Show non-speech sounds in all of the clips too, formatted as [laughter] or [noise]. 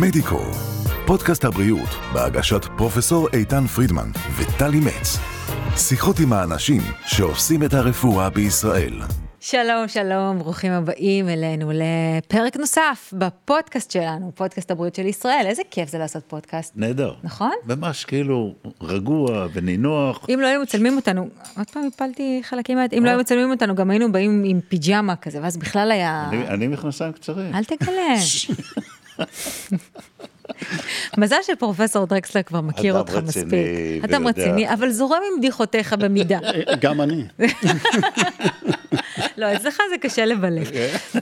מדיקו, פודקאסט הבריאות בהגשת פרופסור איתן פרידמן וטלי מצ. שיחות עם האנשים שעושים את הרפואה בישראל. שלום, שלום, ברוכים הבאים אלינו לפרק נוסף בפודקאסט שלנו, פודקאסט הבריאות של ישראל. איזה כיף זה לעשות פודקאסט. נהדר. נכון? ממש כאילו רגוע ונינוח. אם לא היו מצלמים אותנו, עוד פעם הפלתי חלקים. אם לא היו מצלמים אותנו, גם היינו באים עם פיג'מה כזה, ואז בכלל היה... אני, אני מכנסיים קצרים. אל תגלה. מזל שפרופסור דרקסלר כבר מכיר אדם אותך רציני מספיק. אדם ויודע. רציני, אבל זורם עם בדיחותיך במידה. גם אני. [laughs] לא, אצלך זה קשה לבלף.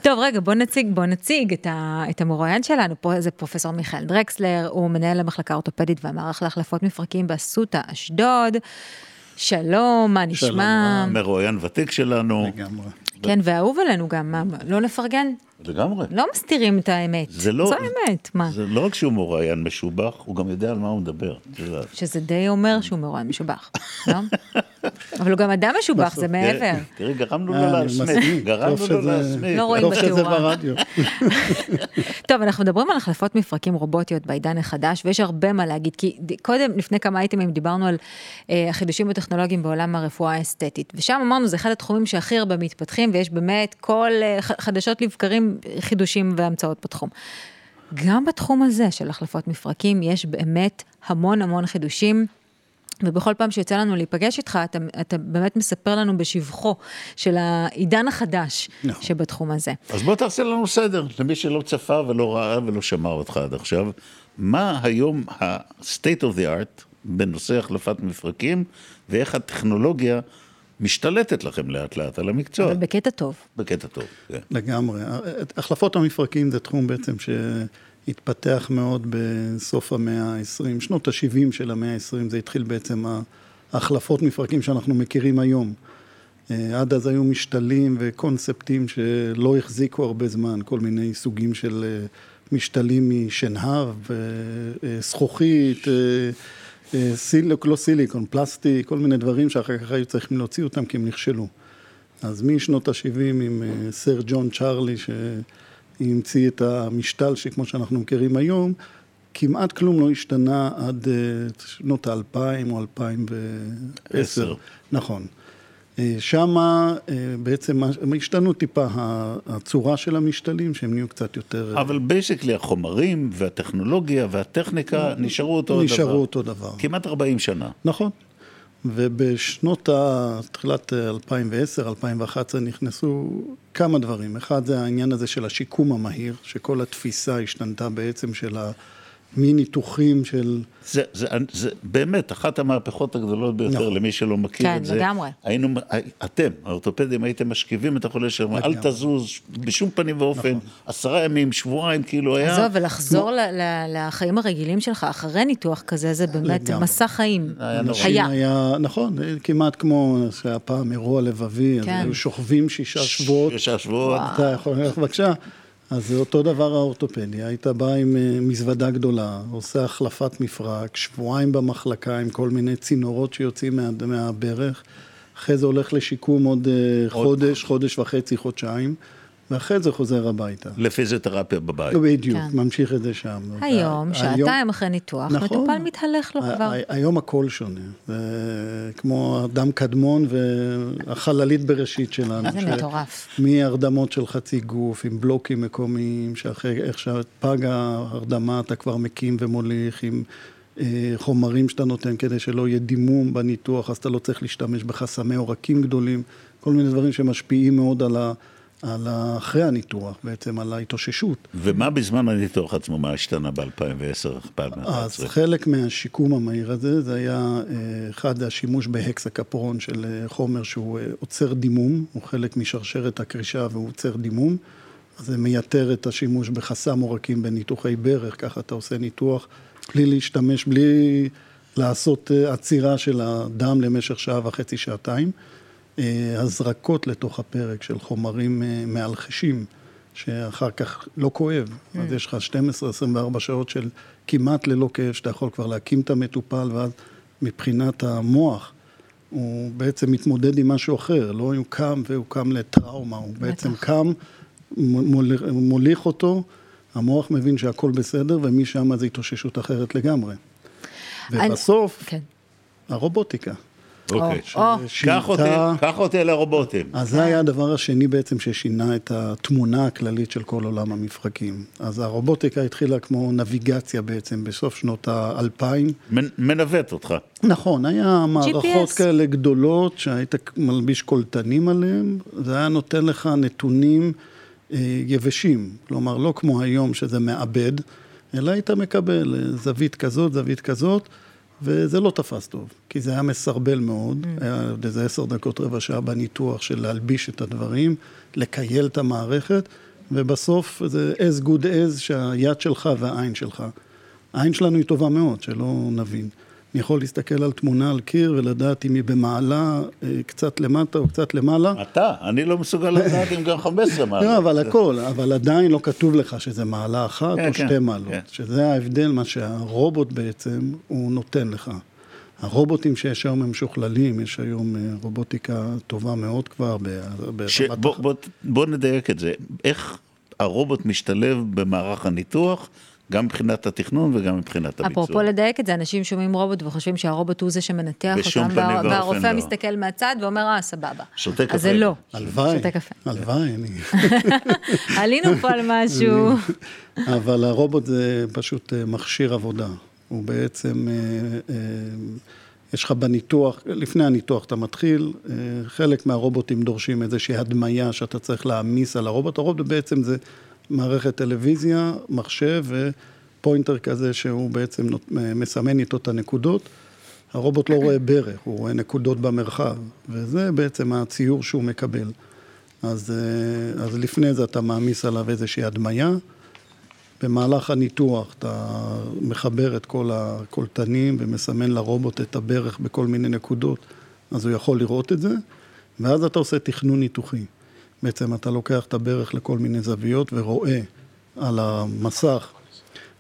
טוב, רגע, בוא נציג, בוא נציג את, ה, את המרואיין שלנו. פה זה פרופסור מיכאל דרקסלר, הוא מנהל המחלקה האורתופדית והמערך להחלפות מפרקים באסותא אשדוד. שלום, מה נשמע? מרואיין ותיק שלנו. לגמרי. כן, ואהוב עלינו גם, מה, לא לפרגן? לגמרי. לא מסתירים את האמת. זה לא... זו האמת, מה? זה לא רק שהוא מרואיין משובח, הוא גם יודע על מה הוא מדבר. שזה די אומר שהוא מרואיין משובח, לא? [laughs] אבל הוא גם אדם משובח, זה מעבר. תראי, גרמנו לו אה, אני להסמיק. גרמנו לו להסמיק. לא רואים טוב שזה בתאורה. ברדיו. [laughs] טוב, אנחנו מדברים על החלפות מפרקים רובוטיות בעידן החדש, ויש הרבה מה להגיד, כי קודם, לפני כמה אייטמים דיברנו על אה, החידושים הטכנולוגיים בעולם הרפואה האסתטית, ושם אמרנו, זה אחד התחומים שהכי הרבה מתפתחים, ויש באמת כל אה, חדשות לבקרים חידושים והמצאות בתחום. גם בתחום הזה של החלפות מפרקים, יש באמת המון המון חידושים. ובכל פעם שיוצא לנו להיפגש איתך, אתה, אתה באמת מספר לנו בשבחו של העידן החדש נכון. שבתחום הזה. אז בוא תעשה לנו סדר, למי שלא צפה ולא ראה ולא שמע אותך עד עכשיו. מה היום ה-state of the art בנושא החלפת מפרקים, ואיך הטכנולוגיה משתלטת לכם לאט לאט על המקצוע. אבל בקטע טוב. בקטע טוב, כן. לגמרי. החלפות המפרקים זה תחום בעצם שהתפתח מאוד בסוף המאה ה-20, שנות ה-70 של המאה ה-20, זה התחיל בעצם ההחלפות מפרקים שאנחנו מכירים היום. עד אז היו משתלים וקונספטים שלא החזיקו הרבה זמן, כל מיני סוגים של משתלים משנהב, אה, אה, זכוכית, אה, סילוק, לא סיליקון, פלסטיק, כל מיני דברים שאחר כך היו צריכים להוציא אותם כי הם נכשלו. אז משנות ה-70 עם אה, סר ג'ון צ'רלי שהמציא את המשתל שכמו שאנחנו מכירים היום, כמעט כלום לא השתנה עד אה, שנות האלפיים או אלפיים ועשר. עשר. נכון. אה, שמה אה, בעצם השתנו טיפה ה- הצורה של המשתלים, שהם נהיו קצת יותר... אה, אבל basically החומרים והטכנולוגיה והטכניקה נשארו אותו דבר. נשארו אותו דבר. כמעט 40 שנה. נכון. ובשנות ה... תחילת 2010, 2011 נכנסו כמה דברים. אחד זה העניין הזה של השיקום המהיר, שכל התפיסה השתנתה בעצם של המיניתוחים של... זה, זה, זה באמת אחת המהפכות הגדולות ביותר נכון. למי שלא מכיר כן, את זה. לגמרי. היינו, אתם, האורתופדים, הייתם משכיבים את החולה שלכם, אל. תזוז בשום פנים ואופן, עשרה ימים, שבועיים, כאילו היה... עזוב, ולחזור ל- לחיים הרגילים שלך אחרי ניתוח כזה, זה באמת לגמרי. מסע חיים. היה נורא. היה. היה, נכון, כמעט כמו שהיה פעם אירוע לבבי, אז כן. היו שוכבים שישה שבועות. שישה שבועות. אתה יכול ללכת בבקשה. אז זה אותו דבר האורתופדיה, היית בא עם אה, מזוודה גדולה, עושה החלפת מפרק, שבועיים במחלקה עם כל מיני צינורות שיוצאים מה, מהברך, אחרי זה הולך לשיקום עוד, אה, חודש, חודש וחצי, חודשיים, ואחרי זה חוזר הביתה. לפיזיותרפיה בבית. בדיוק, כן. ממשיך את זה שם. היום, וה- שעתיים אחרי ניתוח, נכון. מטופל מתהלך לו כבר. היום הכל שונה, זה כמו אדם קדמון והחללית בראשית שלנו. זה ש- מטורף. מהרדמות של חצי גוף, עם בלוקים מקומיים, שאחרי איך שפג ההרדמה אתה כבר מקים ומוליך, עם אה, חומרים שאתה נותן כדי שלא יהיה דימום בניתוח, אז אתה לא צריך להשתמש בחסמי עורקים גדולים, כל מיני דברים שמשפיעים מאוד על ה... על אחרי הניתוח, בעצם על ההתאוששות. ומה בזמן הניתוח עצמו, מה השתנה ב-2010, אז 2011? חלק מהשיקום המהיר הזה, זה היה אה, אחד השימוש בהקסקפרון של אה, חומר שהוא אה, עוצר דימום, הוא חלק משרשרת הקרישה והוא עוצר דימום, אז זה מייתר את השימוש בחסם עורקים בניתוחי ברך, ככה אתה עושה ניתוח בלי להשתמש, בלי לעשות עצירה של הדם למשך שעה וחצי, שעתיים. אה, הזרקות לתוך הפרק של חומרים אה, מאלחשים, שאחר כך לא כואב. אז יש לך 12-24 שעות של כמעט ללא כאב, שאתה יכול כבר להקים את המטופל, ואז מבחינת המוח, הוא בעצם מתמודד עם משהו אחר, לא הוא קם והוא קם לטראומה, הוא בעצם קם, מוליך, מוליך אותו, המוח מבין שהכל בסדר, ומשם זה התאוששות אחרת לגמרי. אני- ובסוף, כן. הרובוטיקה. אוקיי. או, או. קח אותי- קח אותי לרובוטים. אז זה היה הדבר השני בעצם ששינה את התמונה הכללית של כל עולם המפרקים. אז הרובוטיקה התחילה כמו נביגציה בעצם בסוף שנות האלפיים. מנ- מנווט אותך. נכון, היה מערכות. כאלה גדולות שהיית מלביש קולטנים עליהם, זה היה נותן לך נתונים אה, יבשים, כלומר לא כמו היום שזה מעבד, אלא היית מקבל אה, זווית כזאת, זווית כזאת, וזה לא תפס טוב, כי זה היה מסרבל מאוד, Mm. היה עוד איזה עשר דקות, רבע שעה בניתוח של להלביש את הדברים, לקייל את המערכת, ובסוף זה as good as שהיד שלך והעין שלך. העין שלנו היא טובה מאוד, שלא נבין. אני יכול להסתכל על תמונה על קיר ולדעת אם היא במעלה אה, קצת למטה או קצת למעלה. אתה, אני לא מסוגל לדעת אם גם 15 מעלות. לא, אבל הכל, אבל עדיין לא כתוב לך שזה מעלה אחת כן, או כן, שתי מעלות. כן. שזה ההבדל, מה שהרובוט בעצם, הוא נותן לך. הרובוטים שיש היום הם משוכללים, יש היום אה, רובוטיקה טובה מאוד כבר ש... בוא נדייק את זה. איך הרובוט משתלב במערך הניתוח, גם מבחינת התכנון וגם מבחינת הביצוע. אפרופו לדייק את זה, אנשים שומעים רובוט וחושבים שהרובוט הוא זה שמנתח אותם, וה- והרופא לא. מסתכל מהצד ואומר, אה, סבבה. שותה אז קפה. זה לא. הלוואי, שותה קפה. הלוואי, אני... [laughs] עלינו פה על משהו. אבל הרובוט זה פשוט אה, מכשיר עבודה. הוא בעצם, אה, אה, יש לך בניתוח, לפני הניתוח אתה מתחיל, חלק מהרובוטים דורשים איזושהי הדמיה שאתה צריך להעמיס על הרובוט. הרובוט בעצם זה מערכת טלוויזיה, מחשב ופוינטר כזה שהוא בעצם נות- מסמן איתו את הנקודות. הרובוט לא רואה ברך, הוא רואה נקודות במרחב, וזה בעצם הציור שהוא מקבל. אז, אה, אז לפני זה אתה מעמיס עליו איזושהי הדמיה. במהלך הניתוח אתה מחבר את כל הקולטנים ומסמן לרובוט את הברך בכל מיני נקודות, אז הוא יכול לראות את זה, ואז אתה עושה תכנון ניתוחי. בעצם אתה לוקח את הברך לכל מיני זוויות ורואה על המסך,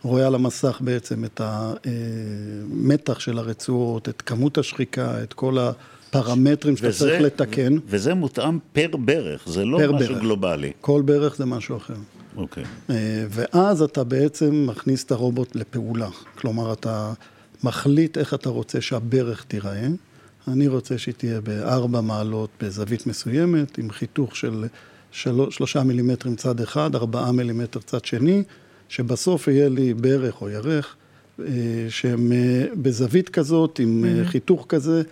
רואה על המסך בעצם את המתח של הרצועות, את כמות השחיקה, את כל הפרמטרים שאתה וזה- צריך לתקן. וזה מותאם פר ברך, זה לא משהו ברך. גלובלי. כל ברך זה משהו אחר. אוקיי. אה, ואז אתה בעצם מכניס את הרובוט לפעולה. כלומר, אתה מחליט איך אתה רוצה שהברך תיראה. אני רוצה שהיא תהיה בארבע מעלות בזווית מסוימת, עם חיתוך של שלוש, שלושה מילימטרים צד אחד, ארבעה מילימטר צד שני, שבסוף יהיה לי ברך או ירך, אה, שהם אה, בזווית כזאת, עם אה, חיתוך כזה,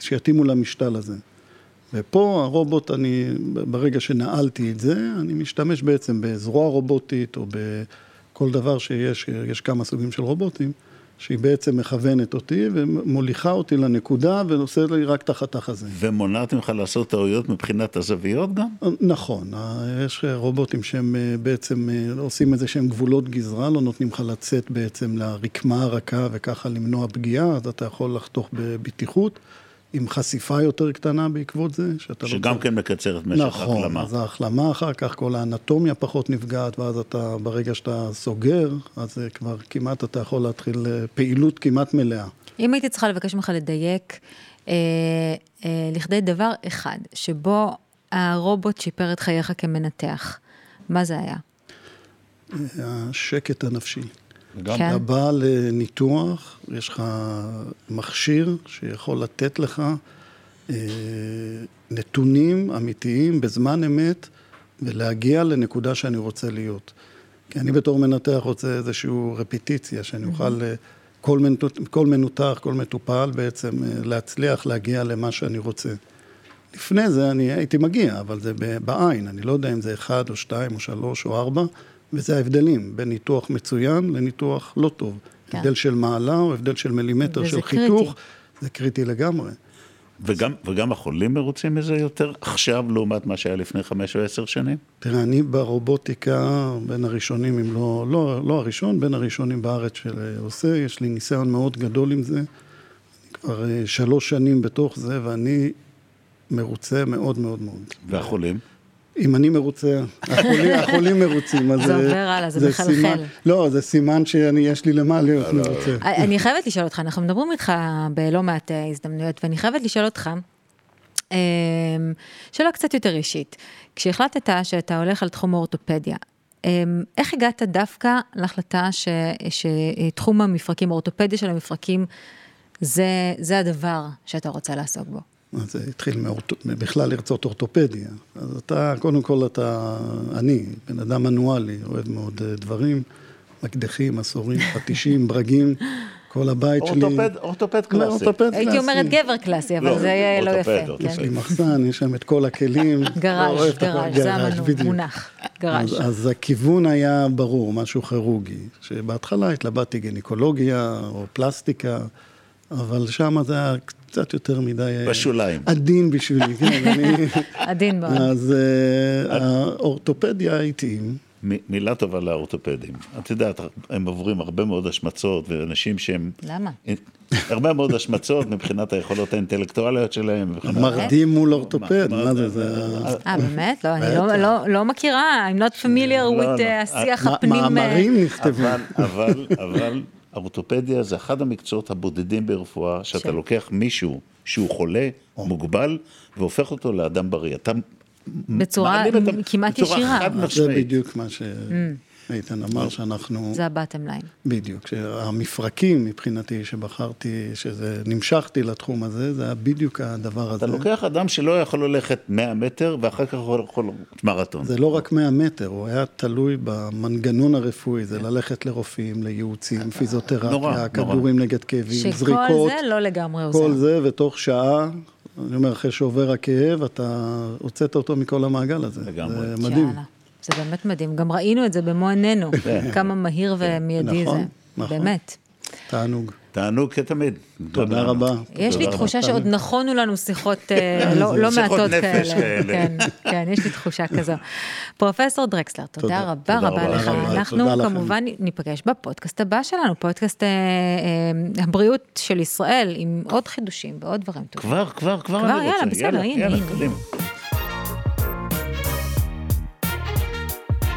שיתאימו למשתל הזה. ופה הרובוט, אני, ברגע שנעלתי את זה, אני משתמש בעצם בזרוע רובוטית או בכל דבר שיש, יש כמה סוגים של רובוטים, שהיא בעצם מכוונת אותי ומוליכה אותי לנקודה ועושה לי רק את החתך הזה. ומונעת ממך לעשות טעויות מבחינת הזוויות גם? נכון, יש רובוטים שהם אה, בעצם אה, עושים איזה שהם גבולות גזרה, לא נותנים לך לצאת בעצם לרקמה הרכה וככה למנוע פגיעה, אז אתה יכול לחתוך בבטיחות. עם חשיפה יותר קטנה בעקבות זה, שאתה שגם לא... כן מקצר את משך נכון, ההחלמה. אז ההחלמה אחר כך, כל האנטומיה פחות נפגעת, ואז אתה, ברגע שאתה סוגר, אז כבר כמעט אתה יכול להתחיל אה, פעילות כמעט מלאה. אם הייתי צריכה לבקש ממך לדייק אה, אה, לכדי דבר אחד, שבו הרובוט שיפר את חייך כמנתח, מה זה היה? השקט הנפשי. גם כן. אתה בא לניתוח, יש לך מכשיר שיכול לתת לך אה, נתונים אמיתיים בזמן אמת ולהגיע לנקודה שאני רוצה להיות. כי אני בתור מנתח רוצה איזושהי רפיטיציה, שאני אוכל, אה, כל, מנותח, כל מנותח, כל מטופל בעצם אה, להצליח להגיע למה שאני רוצה. לפני זה אני הייתי מגיע, אבל זה בעין, אני לא יודע אם זה אחד או שתיים או שלוש או ארבע, וזה ההבדלים בין ניתוח מצוין לניתוח לא טוב. כן. הבדל של מעלה או הבדל של מילימטר של קריטי. חיתוך, זה קריטי לגמרי. וגם, וגם החולים מרוצים מזה יותר עכשיו לעומת מה שהיה לפני חמש או עשר שנים? תראה, אני ברובוטיקה בין הראשונים, אם לא, לא, לא הראשון, בין הראשונים בארץ שעושה, יש לי ניסיון מאוד גדול עם זה. אני כבר אה, שלוש שנים בתוך זה, ואני מרוצה מאוד מאוד מאוד. והחולים? אם אני מרוצה, החולים, [laughs] החולים מרוצים, אז... זה אה, עובר הלאה, זה מחלחל. סימן, לא, זה סימן שיש לי למה להיות מרוצה. אני חייבת לשאול אותך, אנחנו מדברים איתך בלא מעט אה, הזדמנויות, ואני חייבת לשאול אותך, אה, שאלה קצת יותר אישית. כשהחלטת שאתה הולך על תחום האורתופדיה, אמ, איך הגעת דווקא להחלטה ש, שתחום המפרקים, האורתופדיה של המפרקים, זה, זה הדבר שאתה רוצה לעסוק בו? אז זה התחיל מאורט... בכלל לרצות אורתופדיה. אז אתה, קודם כל אתה, אני, בן אדם מנואלי, אוהב מאוד אה, דברים, מקדחים, מסורים, [laughs] פטישים, ברגים. כל הבית שלי... אורתופד, אורתופד קלאסי. אורתופד קלאסי. הייתי אומרת גבר קלאסי, אבל לא, זה יהיה לא יפה. אורתופד. יש לי מחסן, יש שם את כל הכלים. [laughs] לא גראז', הכל. גראז', זה. המונח, גראז'. אז, אז הכיוון היה ברור, משהו כירורגי, שבהתחלה התלבטתי גינקולוגיה או פלסטיקה, אבל שם זה היה קצת יותר מדי... אה, בשוליים. עדין בשבילי, כן, [laughs] אני... עדין מאוד. אז אה, האורתופדיה התאים. מילה טובה לאורתופדים. את יודעת, הם עוברים הרבה מאוד השמצות, ואנשים שהם... למה? הרבה מאוד השמצות מבחינת היכולות האינטלקטואליות שלהם. מרדים מול אורתופד, מה- זה, זה... אה, באמת? לא, אני לא- לא- לא מכירה, I'm not familiar לא, with. אה, השיח הפנים... אה, מאמרים נכתבו. אבל, אורתופדיה זה אחד המקצועות הבודדים ברפואה, שאתה ש- לוקח מישהו שהוא חולה, מוגבל, והופך אותו לאדם בריא. אתה בצורה מעלים את ה- כמעט בצורה ישירה. חד זה משמעית. בדיוק מה שאיתן אמר, שאנחנו... זה הבטם ליין. בדיוק, שהמפרקים מבחינתי שבחרתי, שזה, נמשכתי לתחום הזה, זה היה בדיוק הדבר הזה. אתה לוקח אדם שלא יכול ללכת 100 מטר, ואחר כך יכול יכול מרתון. זה לא רק 100 מטר, הוא היה תלוי במנגנון הרפואי, זה ללכת לרופאים, לייעוצים, פיזיותרפיה. כדורים נגד כאבים, שכל זריקות, זה לא לגמרי כל עוזר. זה, ותוך שעה, אני אומר, אחרי שעובר הכאב, אתה הוצאת אותו מכל המעגל הזה. לגמרי. זה מדהים. יאללה, זה באמת מדהים, גם ראינו את זה במו עינינו, [laughs] כמה מהיר ומיידי נכון, זה, נכון. באמת. תענוג. תענוג כתמיד. תודה. רבה. יש לי. תחושה שעוד נכונו לנו שיחות אה, [laughs] לא לא שיחות מעטות נפש כאלה. כאלה. כן, כן, יש לי תחושה [laughs] כזו. פרופסור דרקסלר, תודה. רבה רבה לך. אנחנו. כמובן ניפגש בפודקאסט הבא שלנו, פודקאסט אה, אה, הבריאות של ישראל, עם עוד חידושים ועוד דברים טובים. כבר, כבר, כבר כבר, אני רוצה. יאללה, בסדר, הנה, הנה.